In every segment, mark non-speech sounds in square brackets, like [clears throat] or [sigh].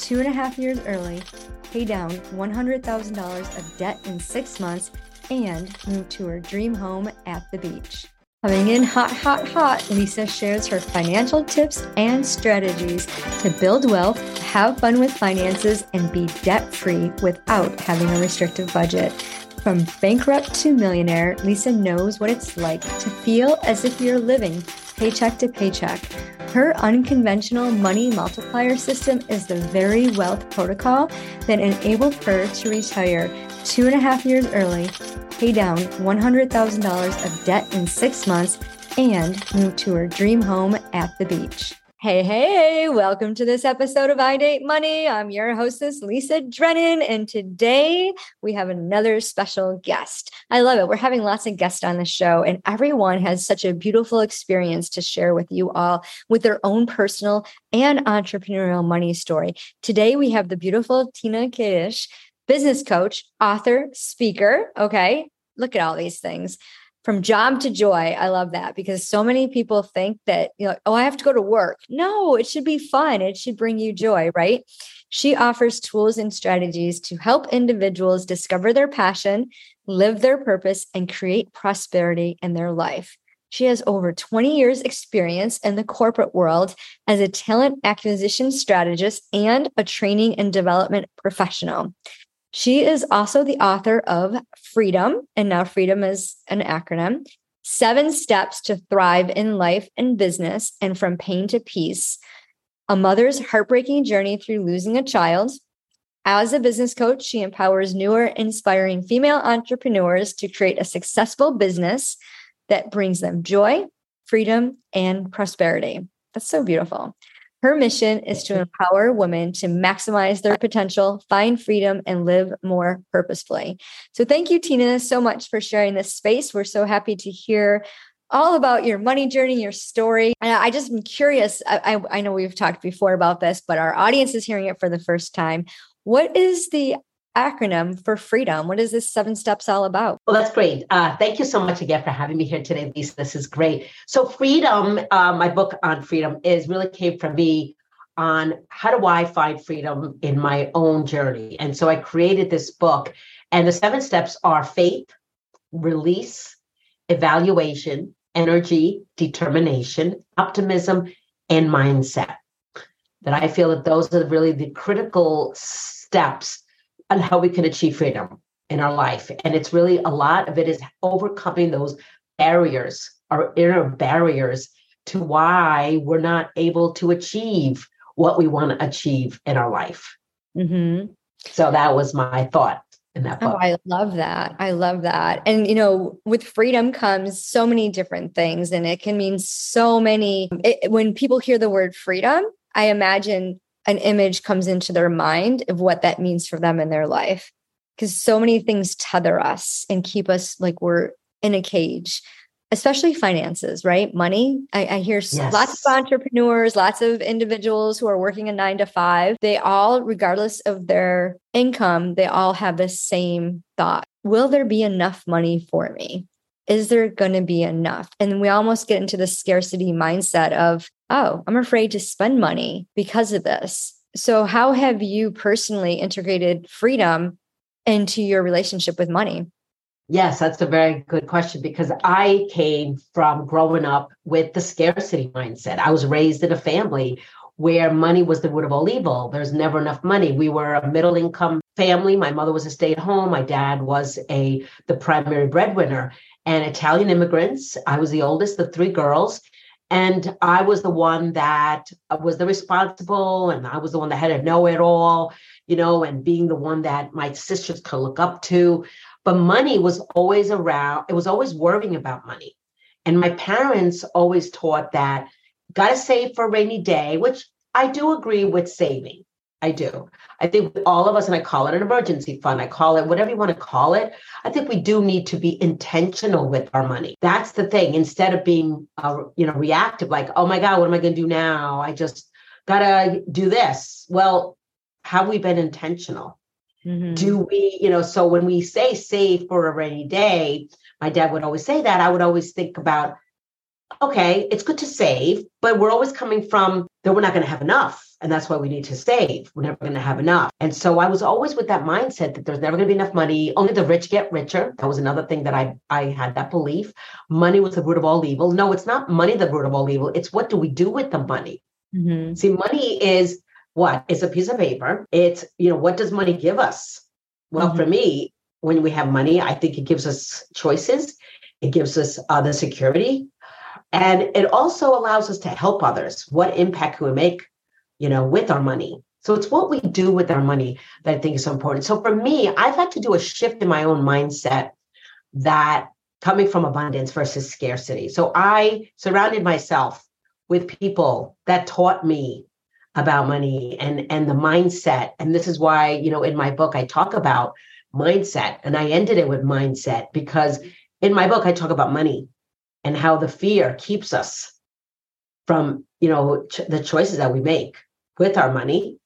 two and a half years early pay down $100,000 of debt in six months, and move to her dream home at the beach. Coming in hot, hot, hot, Lisa shares her financial tips and strategies to build wealth, have fun with finances, and be debt free without having a restrictive budget. From bankrupt to millionaire, Lisa knows what it's like to feel as if you're living paycheck to paycheck her unconventional money multiplier system is the very wealth protocol that enabled her to retire two and a half years early, pay down $100,000 of debt in six months, and move to her dream home at the beach. Hey, hey, welcome to this episode of I Date Money. I'm your hostess, Lisa Drennon, and today we have another special guest. I love it. We're having lots of guests on the show, and everyone has such a beautiful experience to share with you all with their own personal and entrepreneurial money story. Today we have the beautiful Tina Kadish, business coach, author, speaker. Okay. Look at all these things from job to joy. I love that because so many people think that, you know, oh, I have to go to work. No, it should be fun. It should bring you joy, right? She offers tools and strategies to help individuals discover their passion, live their purpose, and create prosperity in their life. She has over 20 years' experience in the corporate world as a talent acquisition strategist and a training and development professional. She is also the author of Freedom, and now Freedom is an acronym Seven Steps to Thrive in Life and Business and From Pain to Peace, a mother's heartbreaking journey through losing a child. As a business coach, she empowers newer, inspiring female entrepreneurs to create a successful business that brings them joy, freedom, and prosperity. That's so beautiful. Her mission is to empower women to maximize their potential, find freedom, and live more purposefully. So, thank you, Tina, so much for sharing this space. We're so happy to hear all about your money journey, your story. And I just am curious. I, I, know we've talked before about this, but our audience is hearing it for the first time. What is the acronym for freedom. What is this seven steps all about? Well, that's great. Uh, thank you so much again for having me here today, Lisa. This is great. So, freedom, uh, my book on freedom, is really came from me on how do I find freedom in my own journey. And so I created this book, and the seven steps are faith, release, evaluation, energy, determination, optimism, and mindset. That I feel that those are really the critical steps on how we can achieve freedom in our life. And it's really a lot of it is overcoming those barriers, our inner barriers to why we're not able to achieve what we want to achieve in our life. Mm-hmm. So that was my thought in that book. Oh, I love that. I love that. And, you know, with freedom comes so many different things, and it can mean so many. It, when people hear the word freedom, I imagine an image comes into their mind of what that means for them in their life. Because so many things tether us and keep us like we're in a cage, especially finances, right? Money. I, I hear yes. lots of entrepreneurs, lots of individuals who are working a nine to five. They all, regardless of their income, they all have the same thought Will there be enough money for me? Is there going to be enough? And we almost get into the scarcity mindset of, oh, I'm afraid to spend money because of this. So, how have you personally integrated freedom into your relationship with money? Yes, that's a very good question because I came from growing up with the scarcity mindset. I was raised in a family where money was the root of all evil. There's never enough money. We were a middle income family. My mother was a stay at home. My dad was a the primary breadwinner and Italian immigrants. I was the oldest of three girls. And I was the one that was the responsible, and I was the one that had to know it all, you know, and being the one that my sisters could look up to. But money was always around, it was always worrying about money. And my parents always taught that got to save for a rainy day, which I do agree with saving. I do. I think all of us, and I call it an emergency fund, I call it whatever you want to call it. I think we do need to be intentional with our money. That's the thing. Instead of being, uh, you know, reactive, like, oh my God, what am I going to do now? I just gotta do this. Well, have we been intentional? Mm-hmm. Do we, you know, so when we say save for a rainy day, my dad would always say that. I would always think about, okay, it's good to save, but we're always coming from that we're not going to have enough and that's why we need to save. We're never going to have enough. And so I was always with that mindset that there's never going to be enough money. Only the rich get richer. That was another thing that I, I had that belief. Money was the root of all evil. No, it's not money the root of all evil. It's what do we do with the money? Mm-hmm. See, money is what? It's a piece of paper. It's, you know, what does money give us? Well, mm-hmm. for me, when we have money, I think it gives us choices. It gives us uh, the security. And it also allows us to help others. What impact can we make you know, with our money. So it's what we do with our money that I think is so important. So for me, I've had to do a shift in my own mindset that coming from abundance versus scarcity. So I surrounded myself with people that taught me about money and and the mindset and this is why you know in my book I talk about mindset and I ended it with mindset because in my book I talk about money and how the fear keeps us from you know ch- the choices that we make with our money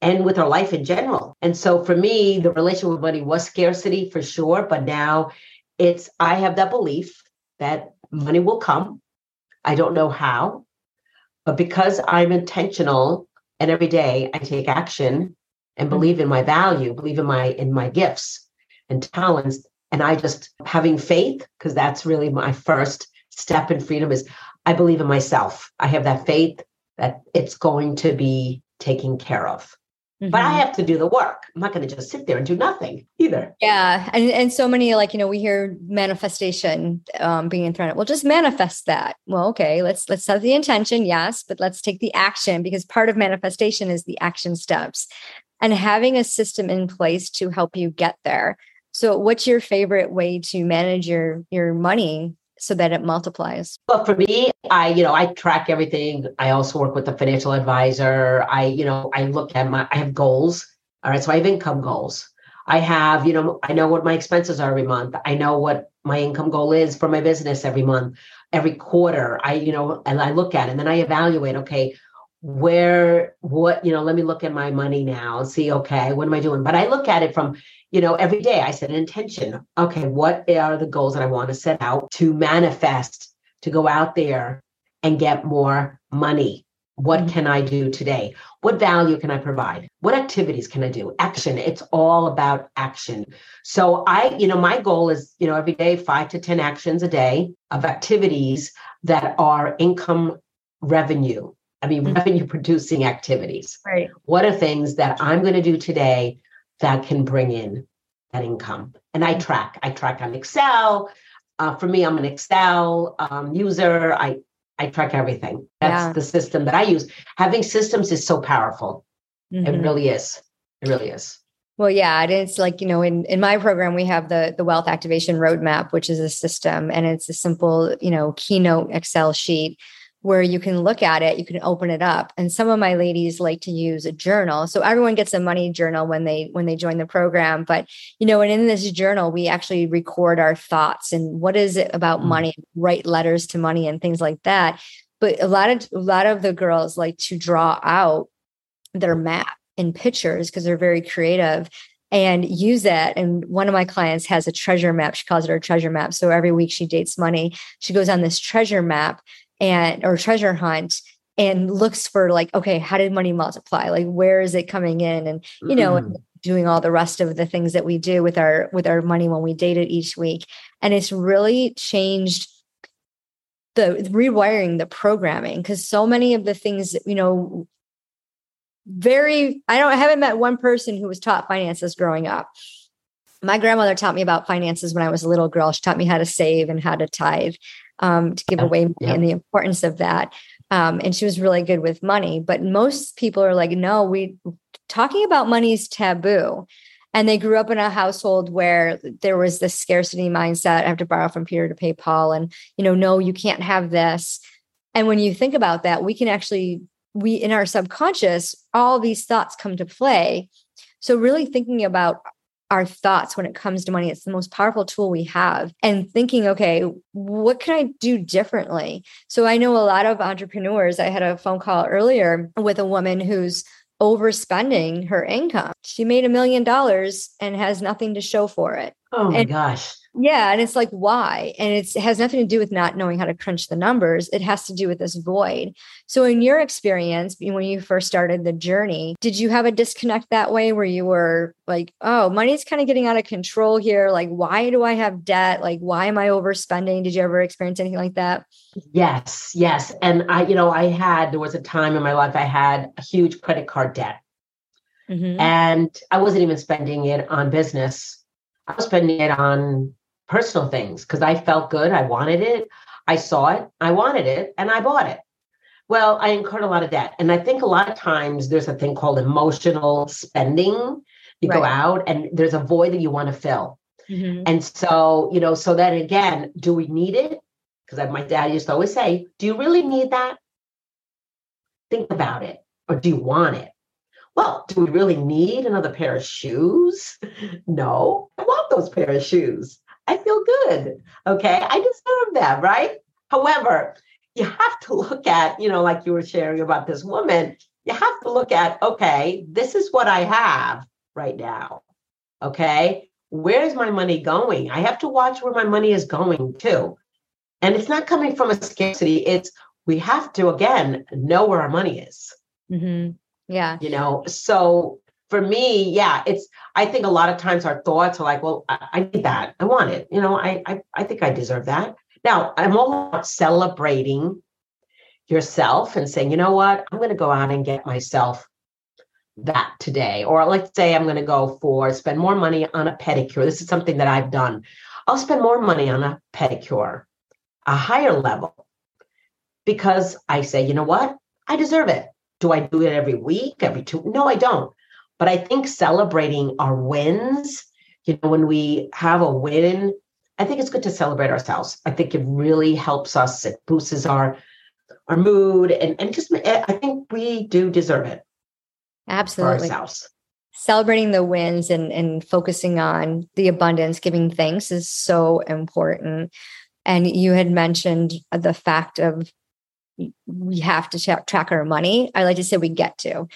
and with our life in general. And so for me, the relationship with money was scarcity for sure, but now it's I have that belief that money will come. I don't know how, but because I'm intentional and every day I take action and mm-hmm. believe in my value, believe in my in my gifts and talents and I just having faith because that's really my first step in freedom is I believe in myself. I have that faith that it's going to be taken care of. Mm-hmm. But I mm-hmm. have to do the work. I'm not going to just sit there and do nothing either. Yeah, and and so many like you know we hear manifestation um, being thrown. Well, just manifest that. Well, okay, let's let's set the intention, yes, but let's take the action because part of manifestation is the action steps, and having a system in place to help you get there. So, what's your favorite way to manage your your money so that it multiplies? Well, for me, I, you know, I track everything. I also work with a financial advisor. I, you know, I look at my, I have goals. All right. So I have income goals. I have, you know, I know what my expenses are every month. I know what my income goal is for my business every month, every quarter. I, you know, and I look at it and then I evaluate, okay, where, what, you know, let me look at my money now and see, okay, what am I doing? But I look at it from, you know, every day I set an intention. Okay, what are the goals that I want to set out to manifest, to go out there and get more money? What mm-hmm. can I do today? What value can I provide? What activities can I do? Action. It's all about action. So I, you know, my goal is, you know, every day, five to 10 actions a day of activities that are income revenue. I mean, mm-hmm. revenue producing activities. Right. What are things that I'm going to do today that can bring in that income. And I track. I track on Excel. Uh, for me, I'm an Excel um, user. I I track everything. That's yeah. the system that I use. Having systems is so powerful. Mm-hmm. It really is. It really is. Well, yeah, and it's like you know, in in my program we have the the wealth activation roadmap, which is a system, and it's a simple you know keynote Excel sheet where you can look at it, you can open it up. And some of my ladies like to use a journal. So everyone gets a money journal when they when they join the program, but you know, and in this journal we actually record our thoughts and what is it about mm-hmm. money, write letters to money and things like that. But a lot of a lot of the girls like to draw out their map in pictures because they're very creative and use that. And one of my clients has a treasure map. She calls it her treasure map. So every week she dates money. She goes on this treasure map and or treasure hunt and looks for like okay how did money multiply? Like where is it coming in? And you know mm. doing all the rest of the things that we do with our with our money when we date it each week. And it's really changed the rewiring the programming because so many of the things you know very i don't I haven't met one person who was taught finances growing up. My grandmother taught me about finances when i was a little girl. She taught me how to save and how to tithe um, to give away money yeah. and the importance of that. Um, and she was really good with money. But most people are like, no, we talking about money is taboo. And they grew up in a household where there was this scarcity mindset. I have to borrow from Peter to pay Paul. And, you know, no, you can't have this. And when you think about that, we can actually we in our subconscious, all these thoughts come to play. So, really thinking about our thoughts when it comes to money. It's the most powerful tool we have. And thinking, okay, what can I do differently? So I know a lot of entrepreneurs. I had a phone call earlier with a woman who's overspending her income. She made a million dollars and has nothing to show for it. Oh my and, gosh. Yeah. And it's like, why? And it has nothing to do with not knowing how to crunch the numbers. It has to do with this void. So, in your experience, when you first started the journey, did you have a disconnect that way where you were like, oh, money's kind of getting out of control here? Like, why do I have debt? Like, why am I overspending? Did you ever experience anything like that? Yes. Yes. And I, you know, I had, there was a time in my life I had a huge credit card debt. Mm-hmm. And I wasn't even spending it on business. I was spending it on personal things because I felt good. I wanted it. I saw it. I wanted it and I bought it. Well, I incurred a lot of debt. And I think a lot of times there's a thing called emotional spending. You right. go out and there's a void that you want to fill. Mm-hmm. And so, you know, so then again, do we need it? Because my dad used to always say, Do you really need that? Think about it. Or do you want it? Well, do we really need another pair of shoes? [laughs] No, I want those pair of shoes. I feel good. Okay. I deserve that, right? However, you have to look at, you know, like you were sharing about this woman, you have to look at, okay, this is what I have right now. Okay. Where's my money going? I have to watch where my money is going too. And it's not coming from a scarcity. It's we have to, again, know where our money is. Mm-hmm. Yeah. You know, so for me, yeah, it's I think a lot of times our thoughts are like, well, I, I need that. I want it. You know, I, I I think I deserve that. Now I'm all about celebrating yourself and saying, you know what, I'm gonna go out and get myself that today. Or let's say I'm gonna go for spend more money on a pedicure. This is something that I've done. I'll spend more money on a pedicure, a higher level, because I say, you know what? I deserve it. Do I do it every week, every two? No, I don't. But I think celebrating our wins, you know, when we have a win, I think it's good to celebrate ourselves. I think it really helps us. It boosts our our mood, and and just I think we do deserve it. Absolutely. ourselves. Celebrating the wins and and focusing on the abundance, giving thanks is so important. And you had mentioned the fact of we have to track, track our money. I like to say we get to.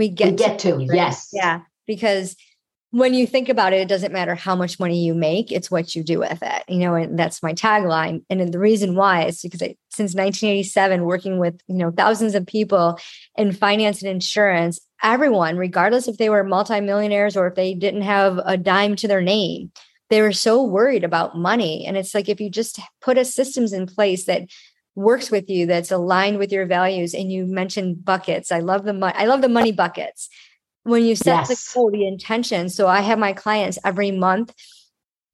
We get, we get to, to yes. Yeah. Because when you think about it, it doesn't matter how much money you make, it's what you do with it. You know, and that's my tagline. And the reason why is because I, since 1987, working with, you know, thousands of people in finance and insurance, everyone, regardless if they were multimillionaires or if they didn't have a dime to their name, they were so worried about money. And it's like if you just put a systems in place that works with you that's aligned with your values and you mentioned buckets i love the money i love the money buckets when you set yes. the goal the intention so i have my clients every month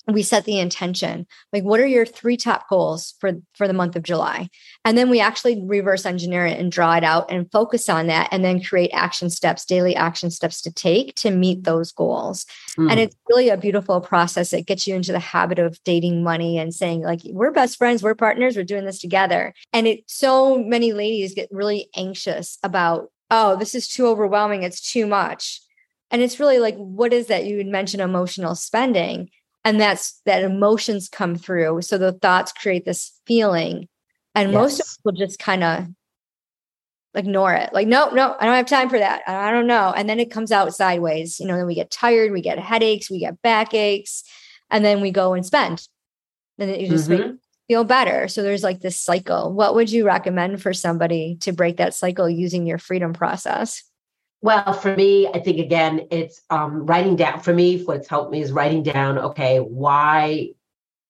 we set the intention like what are your three top goals for for the month of july? And then we actually reverse engineer it and draw it out and focus on that and then create action steps daily action steps to take to meet those goals. Mm. and it's really a beautiful process. It gets you into the habit of dating money and saying like we're best friends we're partners we're doing this together. And it so many ladies get really anxious about oh this is too overwhelming it's too much. And it's really like what is that you would mention emotional spending and that's that emotions come through. So the thoughts create this feeling. And yes. most people just kind of ignore it. Like no no i don't have time for that. I don't know. And then it comes out sideways. You know then we get tired we get headaches we get backaches and then we go and spend. And then you just mm-hmm. feel better. So there's like this cycle. What would you recommend for somebody to break that cycle using your freedom process well, for me, I think again, it's um, writing down. For me, what's helped me is writing down. Okay, why?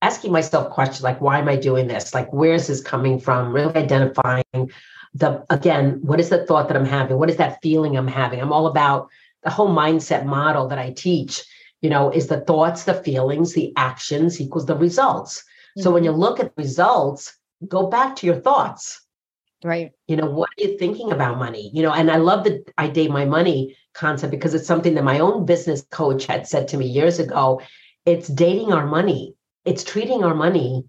Asking myself questions like, why am I doing this? Like, where's this coming from? Really identifying the again, what is the thought that I'm having? What is that feeling I'm having? I'm all about the whole mindset model that I teach. You know, is the thoughts, the feelings, the actions equals the results. Mm-hmm. So when you look at the results, go back to your thoughts Right. You know, what are you thinking about money? You know, and I love the I date my money concept because it's something that my own business coach had said to me years ago. It's dating our money. It's treating our money,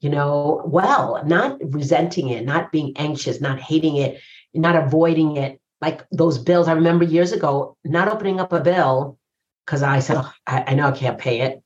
you know, well, not resenting it, not being anxious, not hating it. Not avoiding it like those bills. I remember years ago not opening up a bill because I said, oh, I, I know I can't pay it.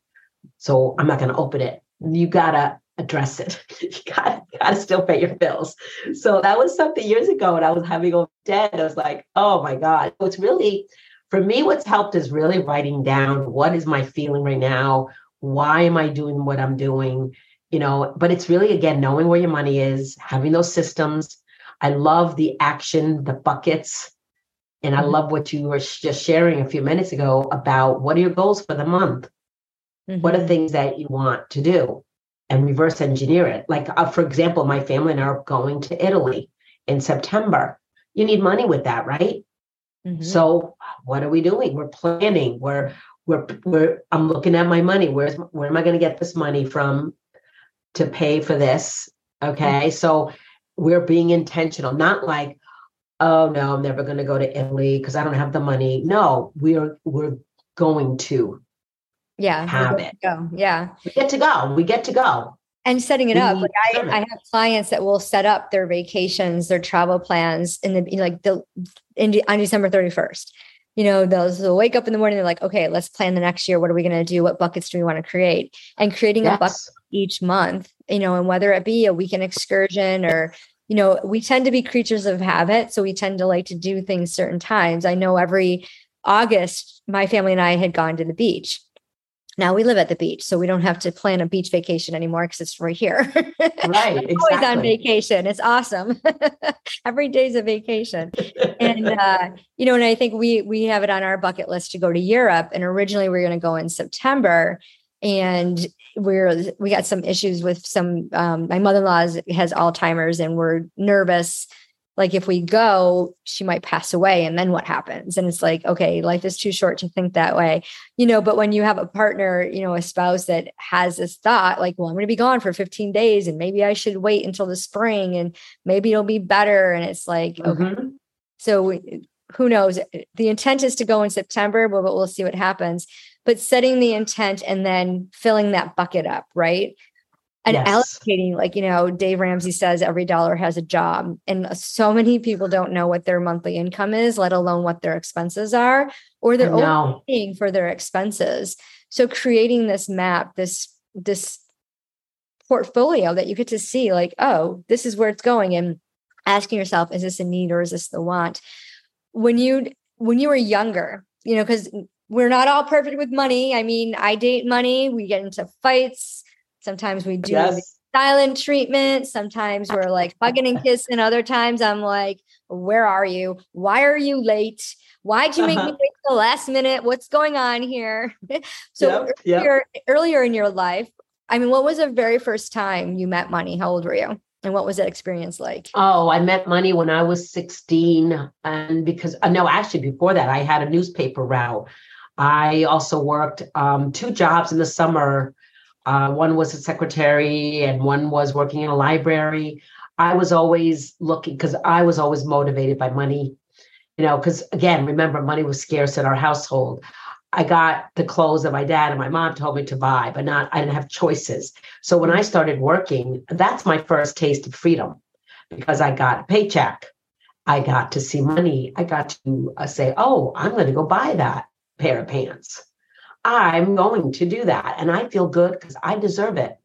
So I'm not going to open it. You got to address it. [laughs] you got to gotta still pay your bills. So that was something years ago when I was having a debt. I was like, oh my God. So it's really, for me, what's helped is really writing down what is my feeling right now? Why am I doing what I'm doing? You know, but it's really, again, knowing where your money is, having those systems. I love the action, the buckets. And I mm-hmm. love what you were just sharing a few minutes ago about what are your goals for the month? Mm-hmm. What are mm-hmm. things that you want to do? And reverse engineer it. Like, uh, for example, my family and I are going to Italy in September. You need money with that, right? Mm-hmm. So, what are we doing? We're planning. We're we're we're. I'm looking at my money. Where's where am I going to get this money from to pay for this? Okay, mm-hmm. so we're being intentional, not like, oh no, I'm never going to go to Italy because I don't have the money. No, we're we're going to yeah. Have it go? Yeah. We get to go. We get to go. And setting it we up. like I, I have clients that will set up their vacations their travel plans in the like the in on december 31st you know they'll, they'll wake up in the morning they're like okay let's plan the next year. What are we going to do? What buckets do we want to create? And creating yes. a bucket each month you know and whether it be a weekend excursion or you know we tend to be creatures of habit so we tend to like to do things certain times. I know every august my family and i had gone to the beach now we live at the beach, so we don't have to plan a beach vacation anymore because it's right here. [laughs] Right, exactly. always on vacation. It's awesome. [laughs] Every day's a vacation, and uh, you know, and I think we we have it on our bucket list to go to Europe. And originally we are going to go in September, and we're we got some issues with some. Um, my mother in law has Alzheimer's, and we're nervous like if we go she might pass away and then what happens? And it's like okay life is too short to think that way. You know but when you have a partner you know a spouse that has this thought like well i'm going to be gone for 15 days and maybe i should wait until the spring and maybe it'll be better. And it's like mm-hmm. okay so who knows? The intent is to go in september but we'll see what happens. But setting the intent and then filling that bucket up right and yes. allocating like you know dave ramsey says every dollar has a job. And so many people don't know what their monthly income is let alone what their expenses are or they're paying for their expenses. So creating this map this this portfolio that you get to see like oh this is where it's going and asking yourself is this a need or is this the want? When you when you were younger you know because we're not all perfect with money. I mean i date money we get into fights Sometimes we do yes. silent treatment. Sometimes we're like hugging and kissing. Other times I'm like, where are you? Why are you late? Why'd you make uh-huh. me wait the last minute? What's going on here? [laughs] so yep, yep. Earlier, earlier in your life, I mean, what was the very first time you met money? How old were you? And what was that experience like? Oh, I met money when I was 16. And because, uh, no, actually, before that, I had a newspaper route. I also worked um, two jobs in the summer uh, one was a secretary and one was working in a library. I was always looking because I was always motivated by money, you know, because again, remember, money was scarce in our household. I got the clothes that my dad and my mom told me to buy, but not, I didn't have choices. So when I started working, that's my first taste of freedom because I got a paycheck. I got to see money. I got to uh, say, oh, I'm going to go buy that pair of pants. I'm going to do that. And I feel good because I deserve it.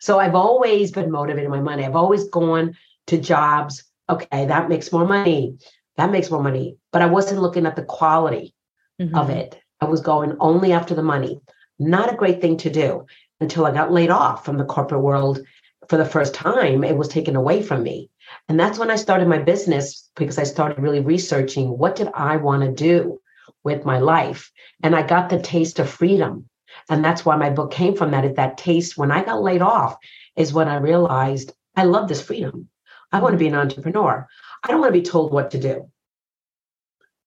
So I've always been motivated by money. I've always gone to jobs. Okay, that makes more money. That makes more money. But I wasn't looking at the quality mm-hmm. of it. I was going only after the money. Not a great thing to do until I got laid off from the corporate world for the first time. It was taken away from me. And that's when I started my business because I started really researching what did I want to do? With my life. And I got the taste of freedom. And that's why my book came from that. Is that taste when I got laid off is when I realized I love this freedom. I want to be an entrepreneur. I don't want to be told what to do.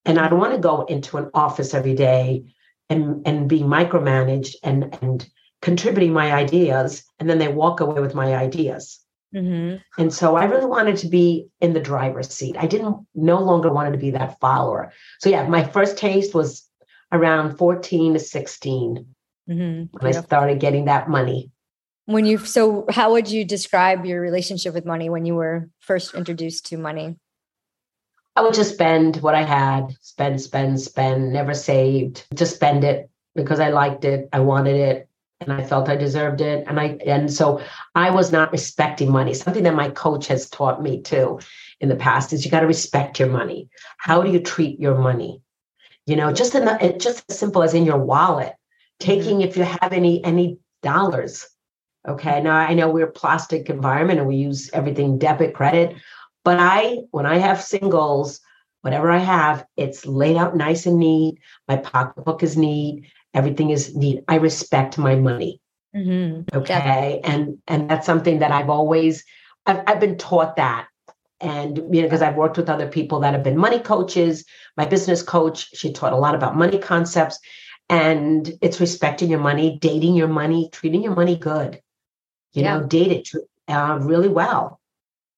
And I don't want to go into an office every day and, and be micromanaged and, and contributing my ideas. And then they walk away with my ideas. Mm-hmm. And so I really wanted to be in the driver's seat. I didn't no longer wanted to be that follower. So yeah, my first taste was around 14 to 16 mm-hmm. when I started getting that money. When you so how would you describe your relationship with money when you were first introduced to money? I would just spend what I had, spend, spend, spend, never saved, just spend it because I liked it, I wanted it, and I felt I deserved it. And I and so I was not respecting money. Something that my coach has taught me too in the past is you got to respect your money. How do you treat your money? You know, just in the just as simple as in your wallet, taking mm-hmm. if you have any any dollars. Okay. Now I know we're a plastic environment and we use everything debit, credit, but I when I have singles, whatever I have, it's laid out nice and neat. My pocketbook is neat everything is neat i respect my money. Mm-hmm. okay? And and that's something that i've always I've, I've been taught that. And you know because i've worked with other people that have been money coaches. My business coach she taught a lot about money concepts. And it's respecting your money dating your money treating your money good. You yeah. know date it uh, really well.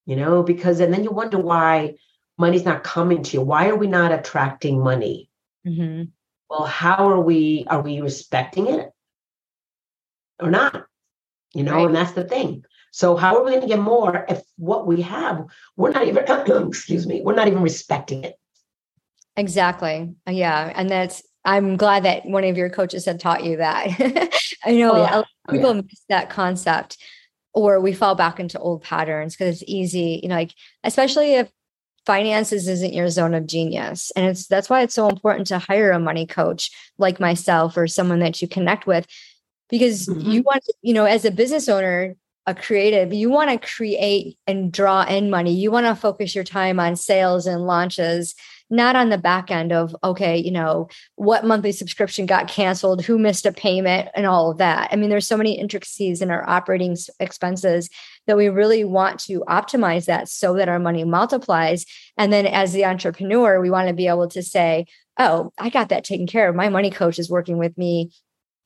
You know because and then you wonder why money's not coming to you. Why are we not attracting money? Mm-hmm well how are we are we respecting it or not you know right. and that's the thing so how are we going to get more if what we have we're not even [clears throat] excuse me we're not even respecting it exactly yeah and that's i'm glad that one of your coaches had taught you that [laughs] i know oh, yeah. people oh, yeah. miss that concept or we fall back into old patterns because it's easy you know like especially if finances isn't your zone of genius. And it's that's why it's so important to hire a money coach like myself or someone that you connect with because mm-hmm. you want you know as a business owner a creative you want to create and draw in money. You want to focus your time on sales and launches not on the back end of okay you know what monthly subscription got canceled who missed a payment and all of that. I mean there's so many intricacies in our operating expenses that we really want to optimize that so that our money multiplies. And then as the entrepreneur we want to be able to say oh i got that taken care of. My money coach is working with me.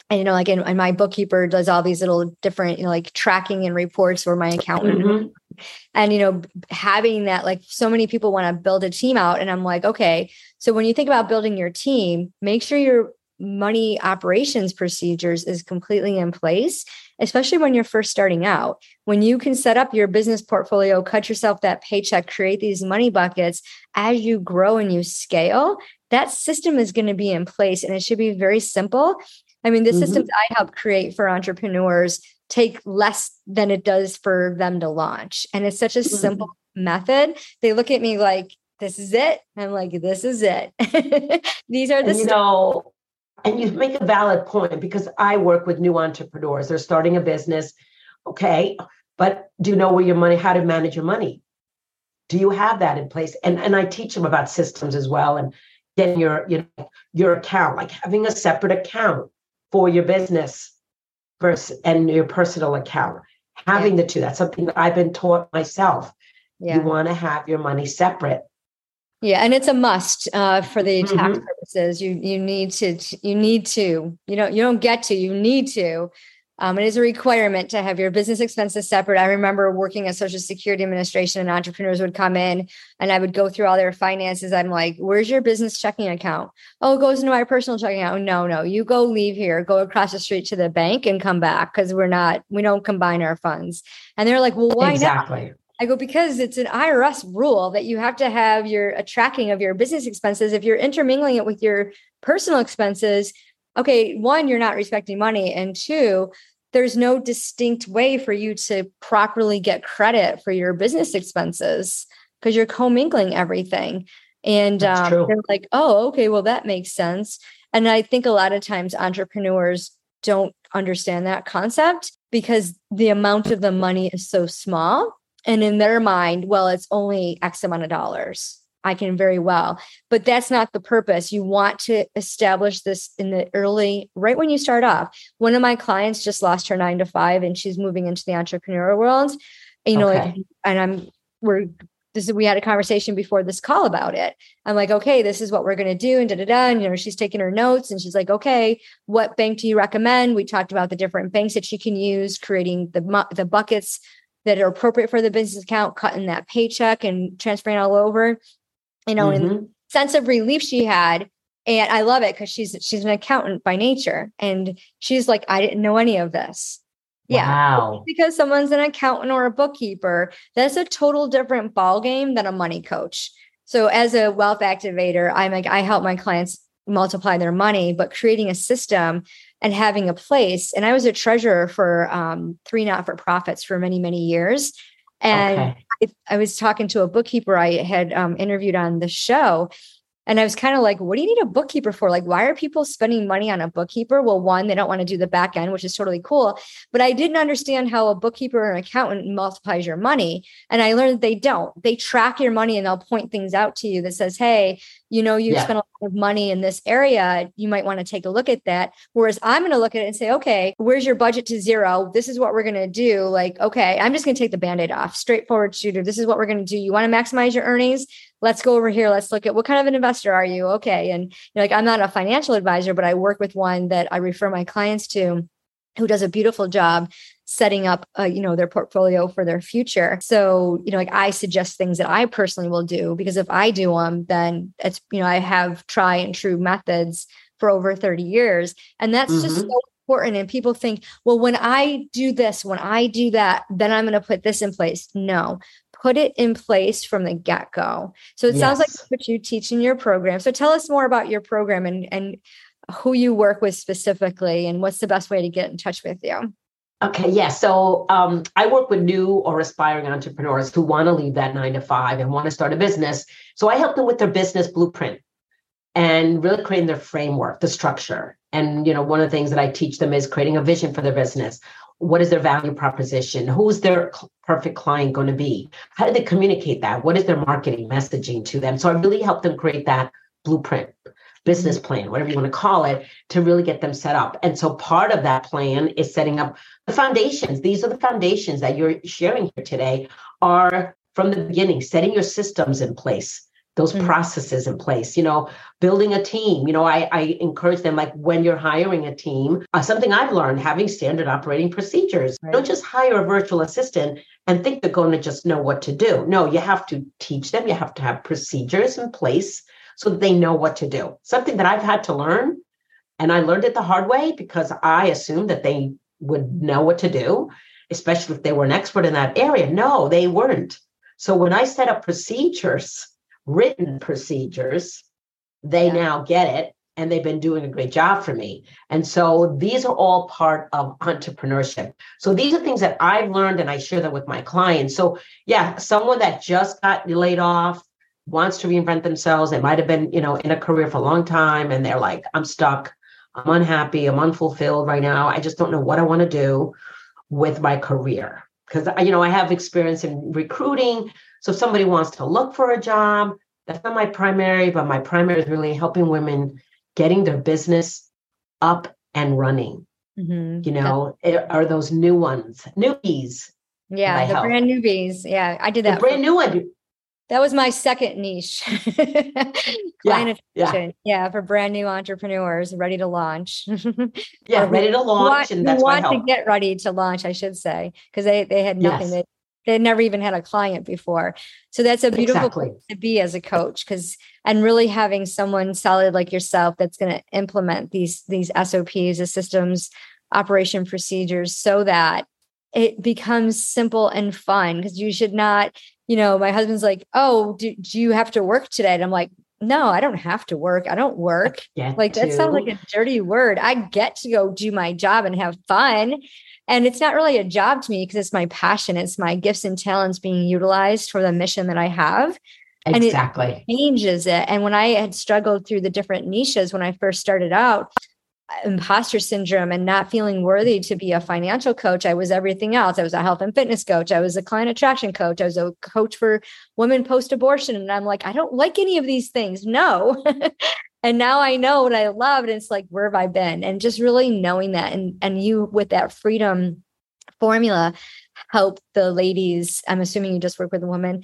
And you know like in, in, my bookkeeper does all these little different you know like tracking and reports for my accountant. Mm-hmm. And you know having that like so many people want to build a team out and i'm like okay so when you think about building your team make sure your money operations procedures is completely in place especially when you're first starting out when you can set up your business portfolio cut yourself that paycheck create these money buckets as you grow and you scale that system is going to be in place and it should be very simple i mean the mm-hmm. systems i help create for entrepreneurs take less than it does for them to launch. And it's such a mm-hmm. simple method. They look at me like, this is it. I'm like, this is it. [laughs] These are the and, you know, and you make a valid point because I work with new entrepreneurs. They're starting a business. Okay. But do you know where your money, how to manage your money? Do you have that in place? And and I teach them about systems as well and getting your you know your account, like having a separate account for your business versus and your personal account. Having yeah. the two, that's something that I've been taught myself. Yeah. You want to have your money separate. Yeah, and it's a must uh, for the tax mm-hmm. purposes. You you need to you need to you know you don't get to you need to um, it is a requirement to have your business expenses separate. I remember working at Social Security Administration and entrepreneurs would come in and I would go through all their finances. I'm like, where's your business checking account? Oh, it goes into my personal checking account. No, no, you go leave here, go across the street to the bank and come back because we're not, we don't combine our funds. And they're like, well, why exactly. Not? I go, because it's an IRS rule that you have to have your a tracking of your business expenses. If you're intermingling it with your personal expenses, okay, one, you're not respecting money. And two, there's no distinct way for you to properly get credit for your business expenses because you're commingling everything. And um, they're like, oh, okay, well, that makes sense. And I think a lot of times entrepreneurs don't understand that concept because the amount of the money is so small. And in their mind, well, it's only X amount of dollars. I can very well. But that's not the purpose. You want to establish this in the early, right when you start off. One of my clients just lost her nine to five and she's moving into the entrepreneurial world. You know, okay. like, and I'm, we're, this is, we had a conversation before this call about it. I'm like, okay, this is what we're going to do. And da da da. And, you know, she's taking her notes and she's like, okay, what bank do you recommend? We talked about the different banks that she can use, creating the, the buckets that are appropriate for the business account, cutting that paycheck and transferring all over you know, mm-hmm. and sense of relief she had. And I love it because she's she's an accountant by nature. And she's like, I didn't know any of this. Wow. Yeah. Because someone's an accountant or a bookkeeper, that's a total different ball game than a money coach. So as a wealth activator, I'm like, I help my clients multiply their money, but creating a system and having a place. And I was a treasurer for um, three not for profits for many, many years. And okay. I, I, was talking to a bookkeeper I had um, interviewed on the show. And I was kind of like, what do you need a bookkeeper for? Like, why are people spending money on a bookkeeper? Well, one, they don't want to do the back end, which is totally cool. But I didn't understand how a bookkeeper or an accountant multiplies your money. And I learned they don't. They track your money and they'll point things out to you that says, hey, you know, you yeah. spent a lot of money in this area. You might want to take a look at that. Whereas I'm going to look at it and say, okay, where's your budget to zero? This is what we're going to do. Like, okay, I'm just going to take the band aid off, straightforward shooter. This is what we're going to do. You want to maximize your earnings? Let's go over here. Let's look at what kind of an investor are you? Okay. And you're like, I'm not a financial advisor, but I work with one that I refer my clients to who does a beautiful job setting up uh, you know their portfolio for their future so you know like i suggest things that i personally will do because if i do them then it's you know i have try and true methods for over 30 years and that's mm-hmm. just so important and people think well when i do this when i do that then i'm going to put this in place no put it in place from the get-go so it yes. sounds like what you teach in your program so tell us more about your program and and who you work with specifically and what's the best way to get in touch with you Okay, yeah. So um, I work with new or aspiring entrepreneurs who want to leave that nine to five and want to start a business. So I help them with their business blueprint and really creating their framework, the structure. And you know, one of the things that I teach them is creating a vision for their business. What is their value proposition? Who's their perfect client going to be? How do they communicate that? What is their marketing messaging to them? So I really help them create that blueprint business mm-hmm. plan, whatever you want to call it, to really get them set up. And so part of that plan is setting up the foundations. These are the foundations that you're sharing here today are from the beginning, setting your systems in place, those mm-hmm. processes in place, you know, building a team. You know, I, I encourage them like when you're hiring a team, uh, something I've learned having standard operating procedures. Right. Don't just hire a virtual assistant and think they're going to just know what to do. No, you have to teach them, you have to have procedures in place so that they know what to do. Something that I've had to learn. And I learned it the hard way because I assumed that they would know what to do, especially if they were an expert in that area. No, they weren't. So when I set up procedures, written procedures, they yeah. now get it and they've been doing a great job for me. And so these are all part of entrepreneurship. So these are things that I've learned and I share them with my clients. So yeah, someone that just got laid off, wants to reinvent themselves. They might have been, you know, in a career for a long time and they're like, I'm stuck. I'm unhappy. I'm unfulfilled right now. I just don't know what I want to do with my career. Because, you know, I have experience in recruiting. So if somebody wants to look for a job, that's not my primary, but my primary is really helping women getting their business up and running. Mm-hmm. You know, it, are those new ones, newbies. Yeah, the help. brand newbies. Yeah, I did that. The brand new one that was my second niche [laughs] yeah, yeah. yeah for brand new entrepreneurs ready to launch [laughs] yeah ready to launch want, and that's want to get ready to launch i should say because they they had nothing yes. they, they never even had a client before so that's a beautiful exactly. place to be as a coach because and really having someone solid like yourself that's going to implement these these sops the systems operation procedures so that it becomes simple and fun because you should not you know, my husband's like, Oh, do, do you have to work today? And I'm like, no, I don't have to work. I don't work. like that sounds like a dirty word. I get to go do my job and have fun. And it's not really a job to me because it's my passion. It's my gifts and talents being utilized for the mission that I have. Exactly. And it changes it. And when I had struggled through the different niches when I first started out, imposter syndrome and not feeling worthy to be a financial coach. I was everything else. I was a health and fitness coach. I was a client attraction coach. I was a coach for women post abortion. And I'm like, I don't like any of these things. No. [laughs] and now I know what I love. And it's like, where have I been? And just really knowing that and and you with that freedom formula help the ladies. I'm assuming you just work with a woman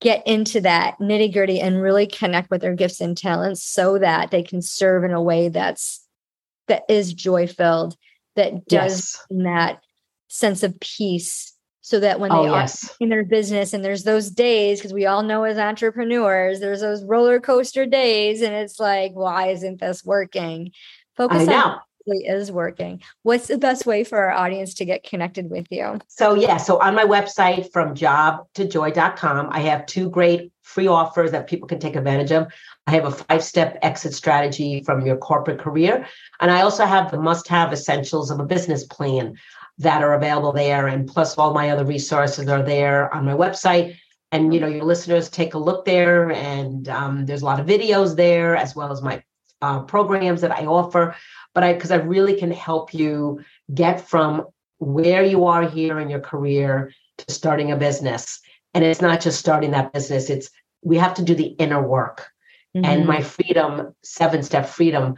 get into that nitty gritty and really connect with their gifts and talents so that they can serve in a way that's that is joy filled, that does yes. that sense of peace so that when they oh, are yes. in their business and there's those days because we all know as entrepreneurs there's those roller coaster days and it's like why isn't this working focus on really is working. What's the best way for our audience to get connected with you? So, yeah, so on my website from job to joy.com, I have two great free offers that people can take advantage of. I have a five step exit strategy from your corporate career. And I also have the must have essentials of a business plan that are available there. And plus, all my other resources are there on my website and you know your listeners take a look there and um, there's a lot of videos there as well as my uh, programs that i offer but i because i really can help you get from where you are here in your career to starting a business. And it's not just starting that business it's we have to do the inner work. Mm-hmm. and my freedom seven step freedom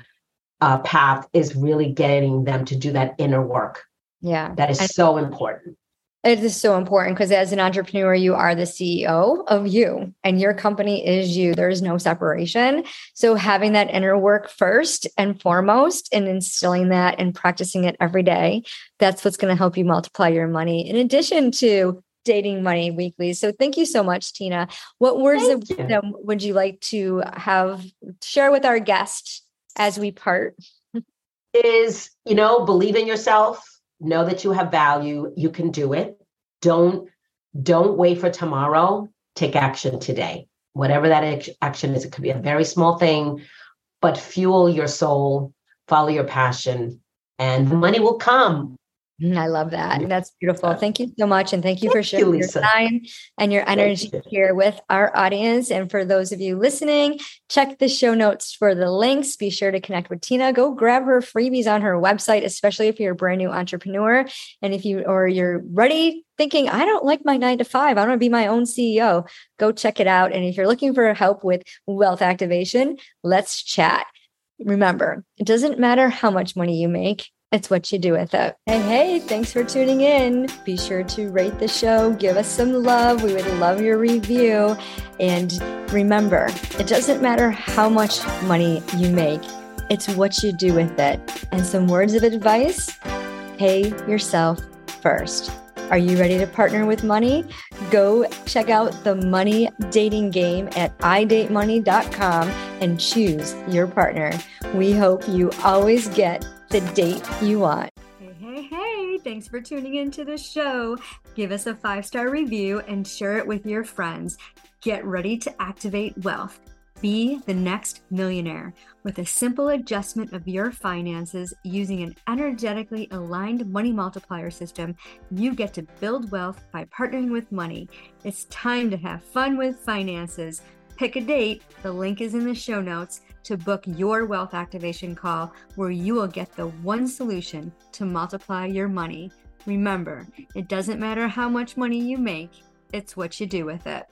uh, path is really getting them to do that inner work. Yeah. That is so important it is so important because as an entrepreneur, you are the CEO of you and your company is you. There is no separation. So, having that inner work first and foremost and instilling that and practicing it every day, that's what's going to help you multiply your money in addition to dating money weekly. So, thank you so much, Tina. What words of wisdom would you like to have share with our guests as we part? Is, you know, believe in yourself know that you have value you can do it. Don't don't wait for tomorrow. Take action today. Whatever that action is it could be a very small thing but fuel your soul follow your passion and the money will come Mm, I love that. That's beautiful. Thank you so much. And thank you thank for sharing you, your time and your energy here with our audience. And for those of you listening, check the show notes for the links. Be sure to connect with Tina. Go grab her freebies on her website, especially if you're a brand new entrepreneur. And if you or you're ready thinking, I don't like my nine to five, I want to be my own CEO, go check it out. And if you're looking for help with wealth activation, let's chat. Remember, it doesn't matter how much money you make it's what you do with it. Hey, hey, thanks for tuning in. Be sure to rate the show, give us some love. We would love your review. And remember, it doesn't matter how much money you make, it's what you do with it. And some words of advice pay yourself first. Are you ready to partner with money? Go check out the money dating game at idatemoney.com and choose your partner. We hope you always get the date you want. Hey, hey, hey, thanks for tuning into the show. Give us a five star review and share it with your friends. Get ready to activate wealth. Be the next millionaire with a simple adjustment of your finances using an energetically aligned money multiplier system. You get to build wealth by partnering with money. It's time to have fun with finances. Pick a date, the link is in the show notes to book your wealth activation call where you will get the one solution to multiply your money. Remember, it doesn't matter how much money you make, it's what you do with it.